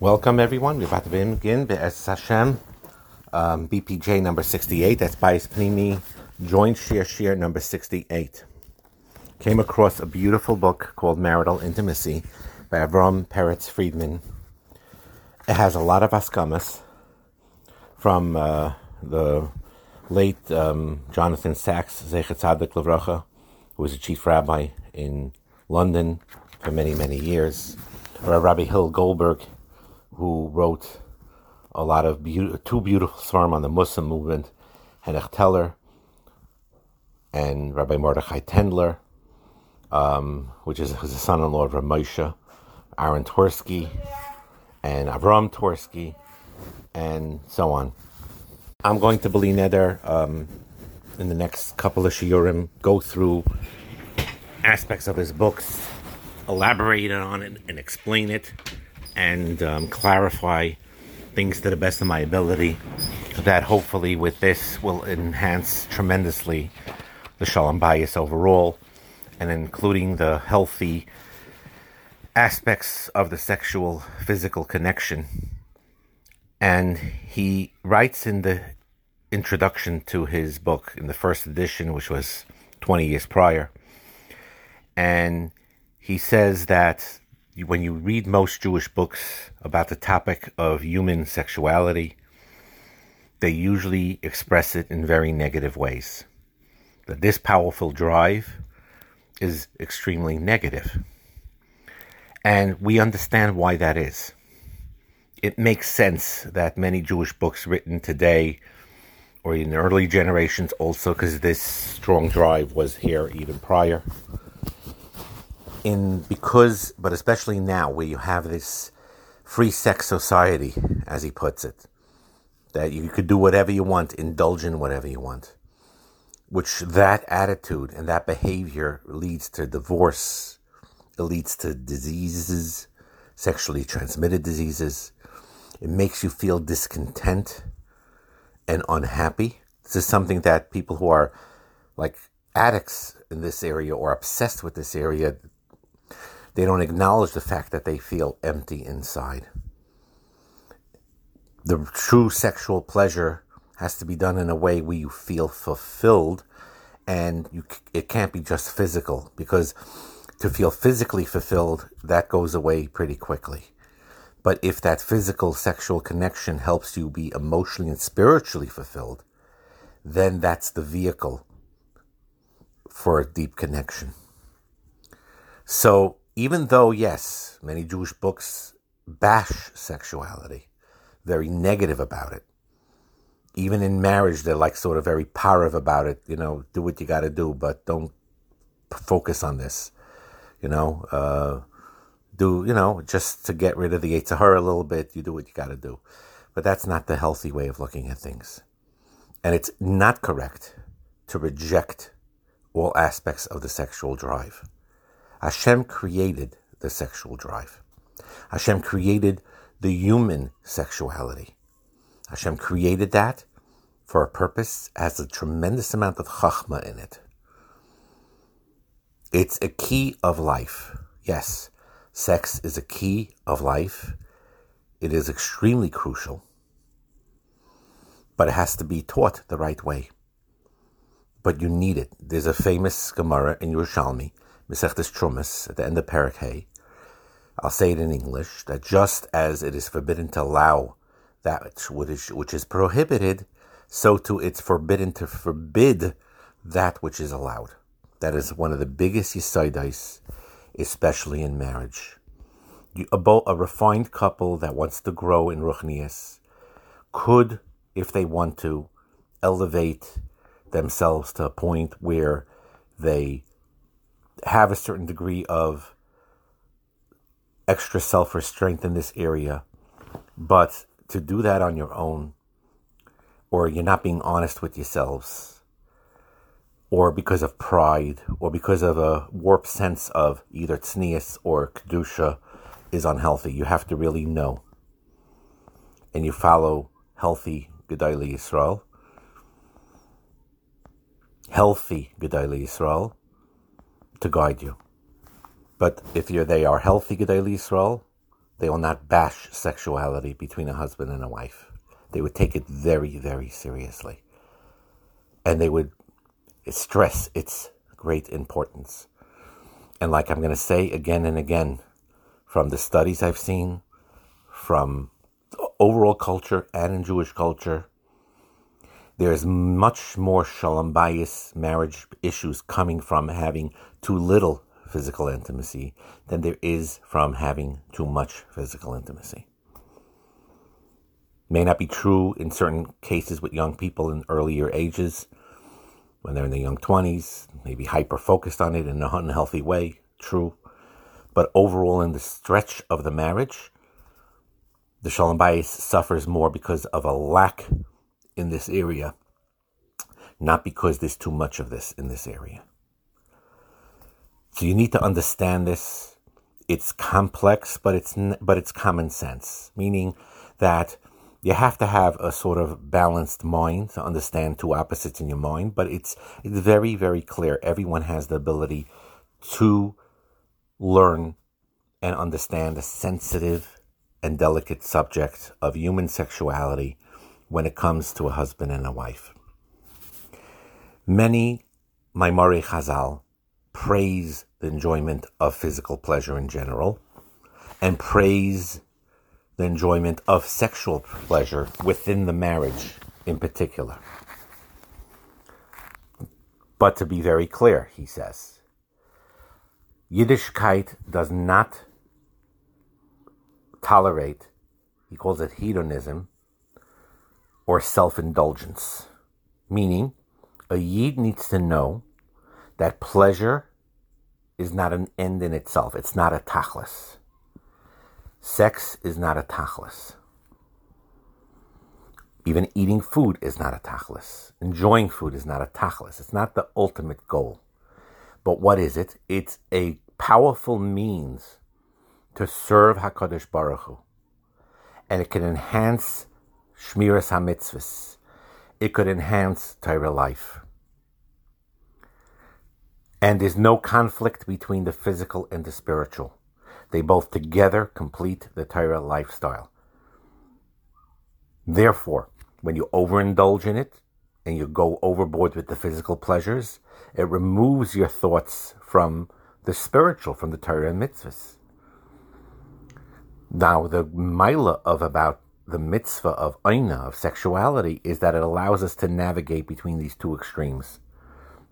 Welcome, everyone. We're about to begin Be'ez Hashem, um, BPJ number 68. That's Bayis Pnimi, joint share share number 68. Came across a beautiful book called Marital Intimacy by Avram Peretz Friedman. It has a lot of askamas from uh, the late um, Jonathan Sacks, Zechet Tzadik Levracha, who was a chief rabbi in London for many, many years, or Rabbi Hillel Goldberg, who wrote a lot of be- two beautiful svarim on the Musar movement, Henoch Teller and Rabbi Mordechai Tendler, um, which is the son-in-law of Ramosha, Aaron Twerski, and Avram Twerski, and so on. I'm going to Beli Neder um, in the next couple of shiurim, go through aspects of his books, elaborate on it, and explain it and um, clarify things to the best of my ability. That hopefully, with this, will enhance tremendously the Shalom bayis overall, and including the healthy aspects of the sexual physical connection. And he writes in the introduction to his book, in the first edition, which was 20 years prior, and he says that when you read most Jewish books about the topic of human sexuality, they usually express it in very negative ways. That this powerful drive is extremely negative. And we understand why that is. It makes sense that many Jewish books written today or in early generations also, because this strong drive was here even prior, in because, but especially now, where you have this free sex society, as he puts it, that you could do whatever you want, indulge in whatever you want, which that attitude and that behavior leads to divorce, it leads to diseases, sexually transmitted diseases. It makes you feel discontent and unhappy. This is something that people who are like addicts in this area or obsessed with this area they don't acknowledge the fact that they feel empty inside. The true sexual pleasure has to be done in a way where you feel fulfilled and you, it can't be just physical because to feel physically fulfilled, that goes away pretty quickly. But if that physical sexual connection helps you be emotionally and spiritually fulfilled, then that's the vehicle for a deep connection. So even though, yes, many Jewish books bash sexuality, very negative about it. Even in marriage, they're like sort of very parve about it. You know, do what you got to do, but don't focus on this. You know, uh, do you know just to get rid of the Hara a little bit? You do what you got to do, but that's not the healthy way of looking at things, and it's not correct to reject all aspects of the sexual drive. Hashem created the sexual drive. Hashem created the human sexuality. Hashem created that for a purpose, has a tremendous amount of chachma in it. It's a key of life. Yes, sex is a key of life. It is extremely crucial, but it has to be taught the right way. But you need it. There's a famous Gemara in Yerushalmi Mesechtes Trumas, at the end of Perak I'll say it in English, that just as it is forbidden to allow that which is, which is prohibited, so too it's forbidden to forbid that which is allowed. That is one of the biggest yisaidais, especially in marriage. You, a, a refined couple that wants to grow in ruchnias could, if they want to, elevate themselves to a point where they have a certain degree of extra self restraint in this area, but to do that on your own, or you're not being honest with yourselves, or because of pride, or because of a warped sense of either tznius or kedusha, is unhealthy. You have to really know, and you follow healthy Gedolei Yisrael, healthy Gedolei Yisrael, to guide you. But if they are healthy Gedolei Yisrael, They will not bash sexuality between a husband and a wife. They would take it very, very seriously. And they would stress its great importance. And like I'm going to say again and again, from the studies I've seen, from overall culture and in Jewish culture, there is much more shalom bayis marriage issues coming from having too little physical intimacy than there is from having too much physical intimacy. May not be true in certain cases with young people in earlier ages, when they're in their young 20s, maybe hyper focused on it in an unhealthy way, true. But overall, in the stretch of the marriage, the Shalom Bayis suffers more because of a lack in this area, not because there's too much of this in this area. So you need to understand this. It's complex, but it's but it's common sense, meaning that you have to have a sort of balanced mind to understand two opposites in your mind. But it's it's very very clear. Everyone has the ability to learn and understand a sensitive and delicate subject of human sexuality when it comes to a husband and a wife. Many Maimare Chazal praise the enjoyment of physical pleasure in general and praise the enjoyment of sexual pleasure within the marriage in particular. But to be very clear, he says, Yiddishkeit does not tolerate, he calls it hedonism or self indulgence, meaning a Yid needs to know that pleasure is not an end in itself. It's not a tachlis. Sex is not a tachlis. Even eating food is not a tachlis. Enjoying food is not a tachlis. It's not the ultimate goal. But what is it? It's a powerful means to serve Hakadosh Baruch Hu, and it can enhance Shmiras Hamitzvahs. It could enhance Torah life. And there's no conflict between the physical and the spiritual. They both together complete the Torah lifestyle. Therefore, when you overindulge in it and you go overboard with the physical pleasures, it removes your thoughts from the spiritual, from the Torah and mitzvahs. Now, the mila of about the mitzvah of aina, of sexuality, is that it allows us to navigate between these two extremes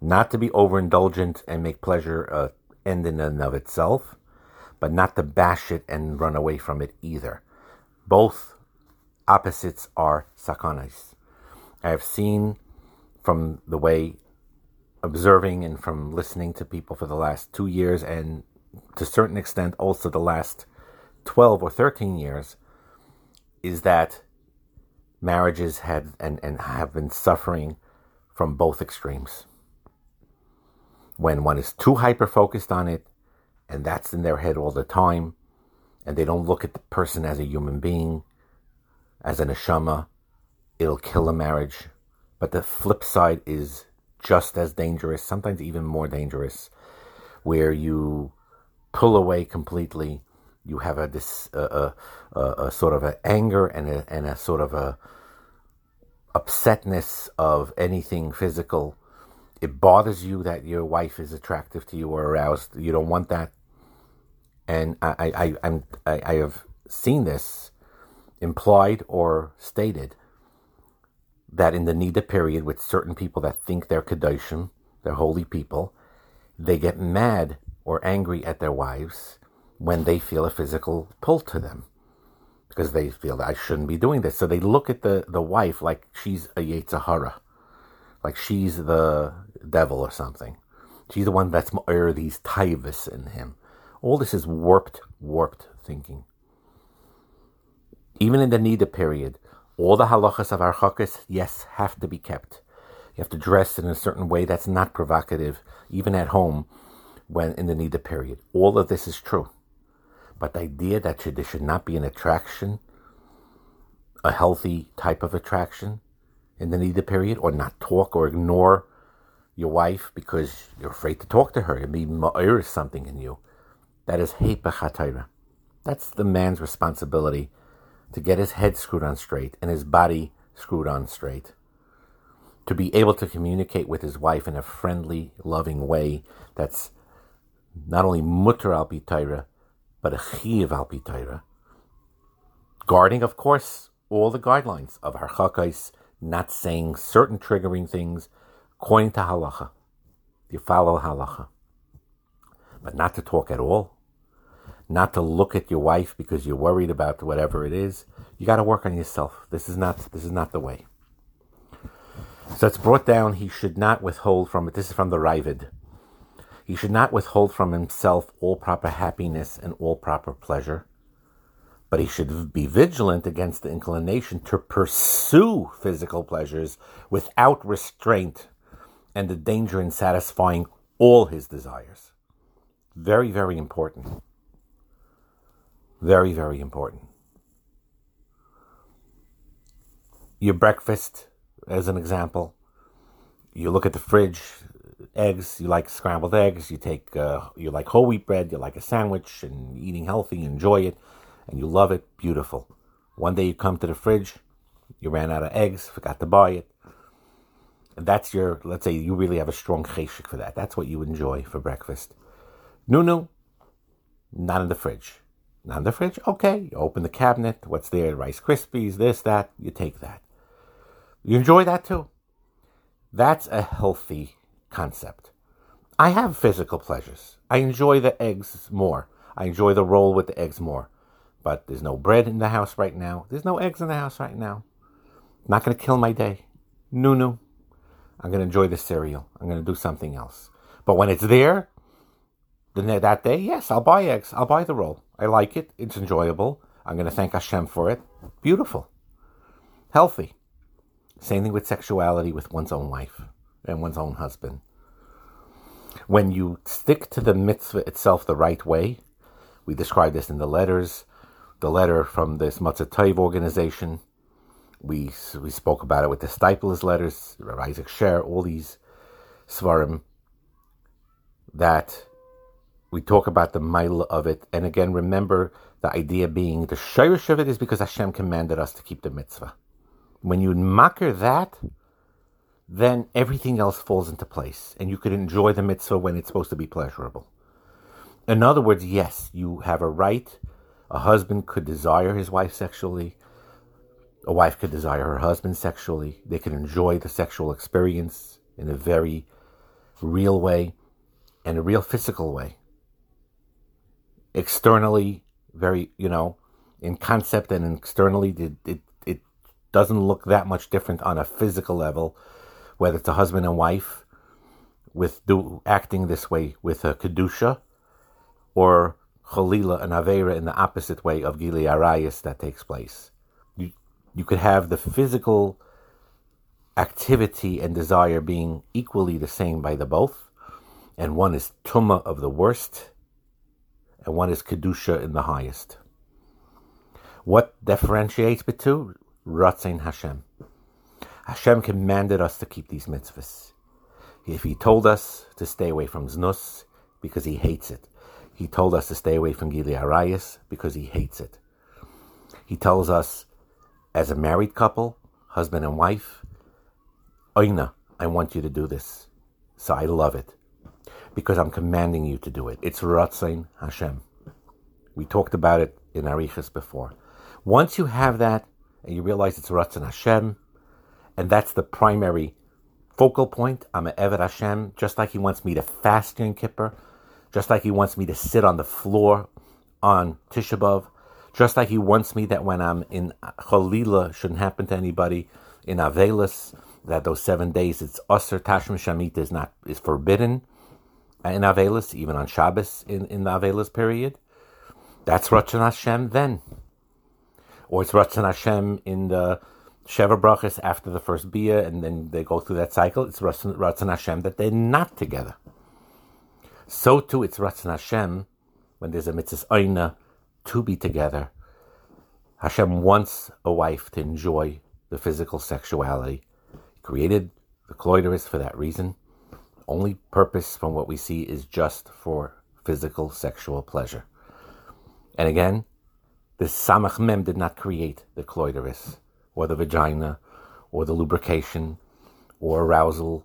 not to be overindulgent and make pleasure a end in and of itself, but not to bash it and run away from it either. Both opposites are sakanas. I have seen from the way observing and from listening to people for the last two years, and to a certain extent also the last 12 or 13 years, is that marriages had and, and have been suffering from both extremes when one is too hyper focused on it and that's in their head all the time and they don't look at the person as a human being, as an neshama, it'll kill a marriage. But the flip side is just as dangerous, sometimes even more dangerous, where you pull away completely. You have a this a, a, sort of an anger and a and a sort of a upsetness of anything physical it bothers you that your wife is attractive to you or aroused. You don't want that. And I, I, I'm, I, I have seen this implied or stated that in the Nida period with certain people that think they're Kedoshim, they're holy people, they get mad or angry at their wives when they feel a physical pull to them because they feel that I shouldn't be doing this. So they look at the, the wife like she's a Yetzer Hara, like she's the devil or something. She's the one that's more er, these taivas in him. All this is warped, warped thinking. Even in the Nida period, all the halachas of archakis, yes, have to be kept. You have to dress in a certain way that's not provocative, even at home, when in the Nida period. All of this is true. But the idea that there should not be an attraction, a healthy type of attraction in the Nida period, or not talk or ignore your wife because you're afraid to talk to her. It may ma'ir something in you. That is hepech That's the man's responsibility to get his head screwed on straight and his body screwed on straight. To be able to communicate with his wife in a friendly, loving way that's not only mutter al but a chiv al Guarding, of course, all the guidelines of harchakais, not saying certain triggering things according to halacha. You follow halacha. But not to talk at all. Not to look at your wife because you're worried about whatever it is. You got to work on yourself. This is not this is not the way. So it's brought down. He should not withhold from it. This is from the Ravid. He should not withhold from himself all proper happiness and all proper pleasure but he should be vigilant against the inclination to pursue physical pleasures without restraint and the danger in satisfying all his desires. Very, very important. Very, very important. Your breakfast, as an example, you look at the fridge, eggs, you like scrambled eggs, you take, uh, you like whole wheat bread, you like a sandwich, and eating healthy, You enjoy it and you love it, beautiful. One day you come to the fridge, you ran out of eggs, forgot to buy it. And that's your, let's say you really have a strong cheshik for that. That's what you enjoy for breakfast. No, no, not in the fridge. Not in the fridge? Okay. You open the cabinet. What's there? Rice Krispies, this, that. You take that. You enjoy that too. That's a healthy concept. I have physical pleasures. I enjoy the eggs more. I enjoy the roll with the eggs more. But there's no bread in the house right now. There's no eggs in the house right now. Not going to kill my day. No, no. I'm going to enjoy the cereal. I'm going to do something else. But when it's there, then that day, yes, I'll buy eggs. I'll buy the roll. I like it. It's enjoyable. I'm going to thank Hashem for it. Beautiful. Healthy. Same thing with sexuality with one's own wife and one's own husband. When you stick to the mitzvah itself the right way, we describe this in the letters, the letter from this Matzah organization. We we spoke about it with the Steipler's letters, Isaac Sher, all these svarim that we talk about the mile of it. And again, remember the idea being the shirish of it is because Hashem commanded us to keep the mitzvah. When you makir that, then everything else falls into place, and you could enjoy the mitzvah when it's supposed to be pleasurable. In other words, yes, you have a right a husband could desire his wife sexually. A wife could desire her husband sexually. They could enjoy the sexual experience in a very real way and a real physical way. Externally, very, you know, in concept and externally, it, it, it doesn't look that much different on a physical level, whether it's a husband and wife with do, acting this way with a kedusha or Chalila and Avera in the opposite way of Gili Arayas that takes place. You, you could have the physical activity and desire being equally the same by the both, and one is Tuma of the worst, and one is Kedusha in the highest. What differentiates the two? Ratzin Hashem. Hashem commanded us to keep these mitzvahs. If He told us to stay away from znus because He hates it, he told us to stay away from Gili Arayas because he hates it. He tells us, as a married couple, husband and wife, Oina, I want you to do this. So I love it because I'm commanding you to do it. It's Ratzain Hashem. We talked about it in Arichas before. Once you have that and you realize it's Ratzon Hashem, and that's the primary focal point, I'm an Evet Hashem, just like He wants me to fast in Kippur, just like he wants me to sit on the floor on Tisha B'Av, just like he wants me that when I'm in Cholila, shouldn't happen to anybody, in Avelis, that those seven days it's Usr Tashma Shamit is not is forbidden uh, in Avelis, even on Shabbos in, in the Avelis period. That's Ratzon Hashem then. Or it's Ratzon Hashem in the Sheva Brachas after the first Bia, and then they go through that cycle. It's Ratzon Hashem that they're not together. So too, it's Ratzon Hashem when there's a mitzvah oina to be together. Hashem wants a wife to enjoy the physical sexuality. He created the clitoris for that reason. Only purpose from what we see is just for physical sexual pleasure. And again, The Samach Mem did not create the clitoris or the vagina or the lubrication or arousal.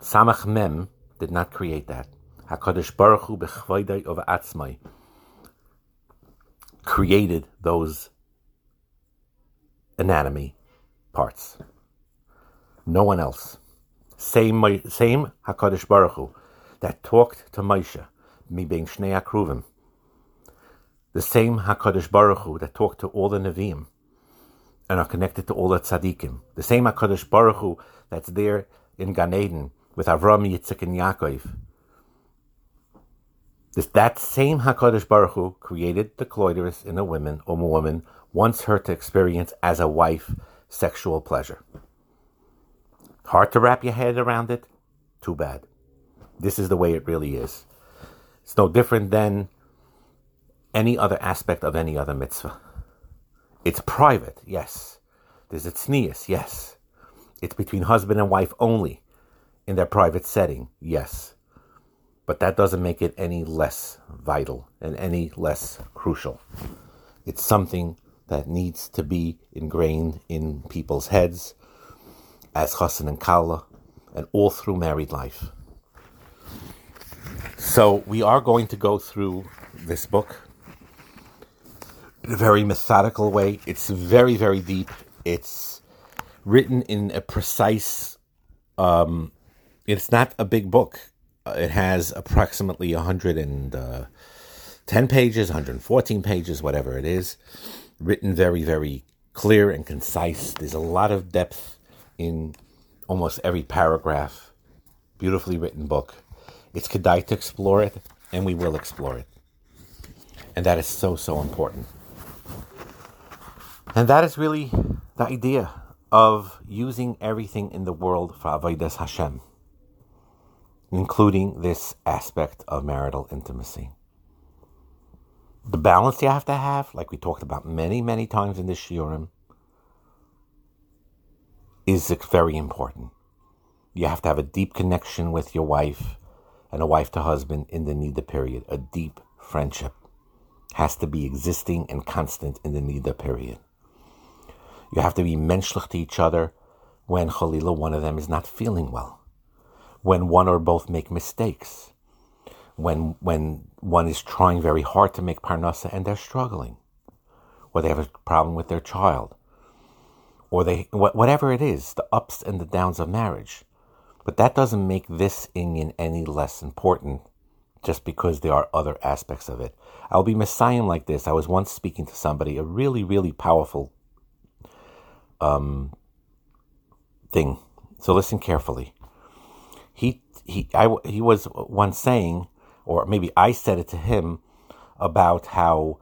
Samach Mem did not create that. HaKadosh Baruch Hu b'chvaydai of atzmai created those anatomy parts. No one else. Same, same Hakadosh Baruch Hu that talked to Moshe, me being Shnei Akruvim. The same Hakadosh Baruch Hu that talked to all the Nevi'im and are connected to all the tzaddikim. The same Hakadosh Baruch Hu that's there in Gan Eden with Avram, Yitzchak, and Yaakov. This, that same Hakadosh Baruch Hu created the clitoris in a woman or a woman wants her to experience as a wife sexual pleasure. Hard to wrap your head around it? Too bad. This is the way it really is. It's no different than any other aspect of any other mitzvah. It's private, yes. There's a tznius, yes. It's between husband and wife only in their private setting, yes. But that doesn't make it any less vital and any less crucial. It's something that needs to be ingrained in people's heads as chassan and kala and all through married life. So we are going to go through this book in a very methodical way. It's very, very deep. It's written in a precise. Um, it's not a big book. It has approximately 110 uh, pages, 114 pages, whatever it is written very, very clear and concise. There's a lot of depth in almost every paragraph. Beautifully written book. It's kedai to explore it, and we will explore it. And that is so, so important. And that is really the idea of using everything in the world for Avodas Hashem, including this aspect of marital intimacy the balance you have to have, like we talked about many, many times in this shiurim, is very important. You have to have a deep connection with your wife and a wife to husband in the Nida period. A deep friendship has to be existing and constant in the Nida period. You have to be menschlich to each other when Chalila, one of them, is not feeling well. When one or both make mistakes when when one is trying very hard to make parnasa and they're struggling, or they have a problem with their child, or they whatever it is, the ups and the downs of marriage. But that doesn't make this inyan any less important just because there are other aspects of it. I'll be messiah like this. I was once speaking to somebody, a really, really powerful um, thing. So listen carefully. He he I, he was once saying or maybe I said it to him about how,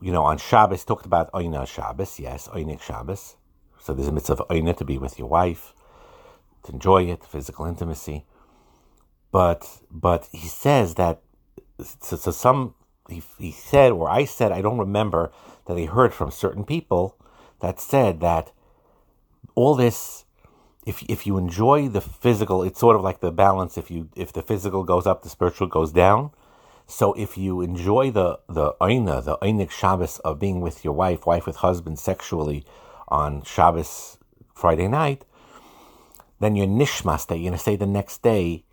you know, on Shabbos, talked about Oina Shabbos, yes, Oinik Shabbos. So there's a mitzvah of Oina to be with your wife, to enjoy it, physical intimacy. But but he says that, so, so some, he, he said, or I said, I don't remember, that he heard from certain people that said that all this if if you enjoy the physical, it's sort of like the balance. If you if the physical goes up, the spiritual goes down. So if you enjoy the the oina, the oinik Shabbos of being with your wife, wife with husband sexually on Shabbos Friday night, then your nishmas that you're gonna say the next day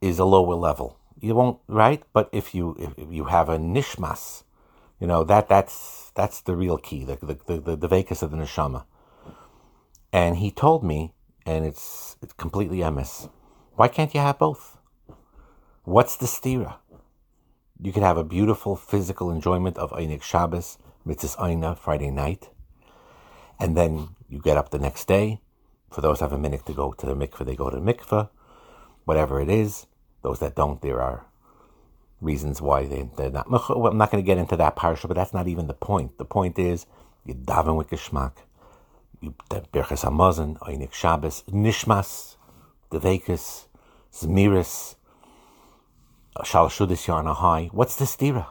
is a lower level. You won't right, but if you if you have a nishmas, you know that that's that's the real key, the the the, the, the of the neshama. And he told me, and it's, it's completely emes, why can't you have both? What's the stira? You could have a beautiful physical enjoyment of Einik Shabbos, Mitzvah Eina, Friday night, and then you get up the next day. For those who have a minute to go to the mikveh, they go to the mikveh. Whatever it is, those that don't, there are reasons why they, they're not. I'm not going to get into that parsha, but that's not even the point. The point is, you daven with geschmack Birchas Hamazon, Einik Shabbos, Nishmas, Devekis, Zmiris, Shalashudis Yarnahai. What's the stira?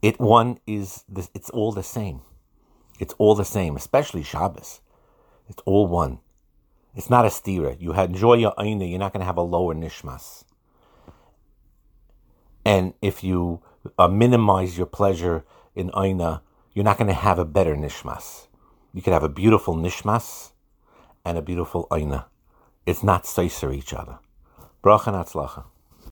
It one is this, it's all the same. It's all the same, especially Shabbos. It's all one. It's not a stira. You enjoy your aina, you're not going to have a lower nishmas. And if you uh, minimize your pleasure in Aina, you're not going to have a better nishmas. You could have a beautiful nishmas and a beautiful Aina. It's not seiser each other. Bracha and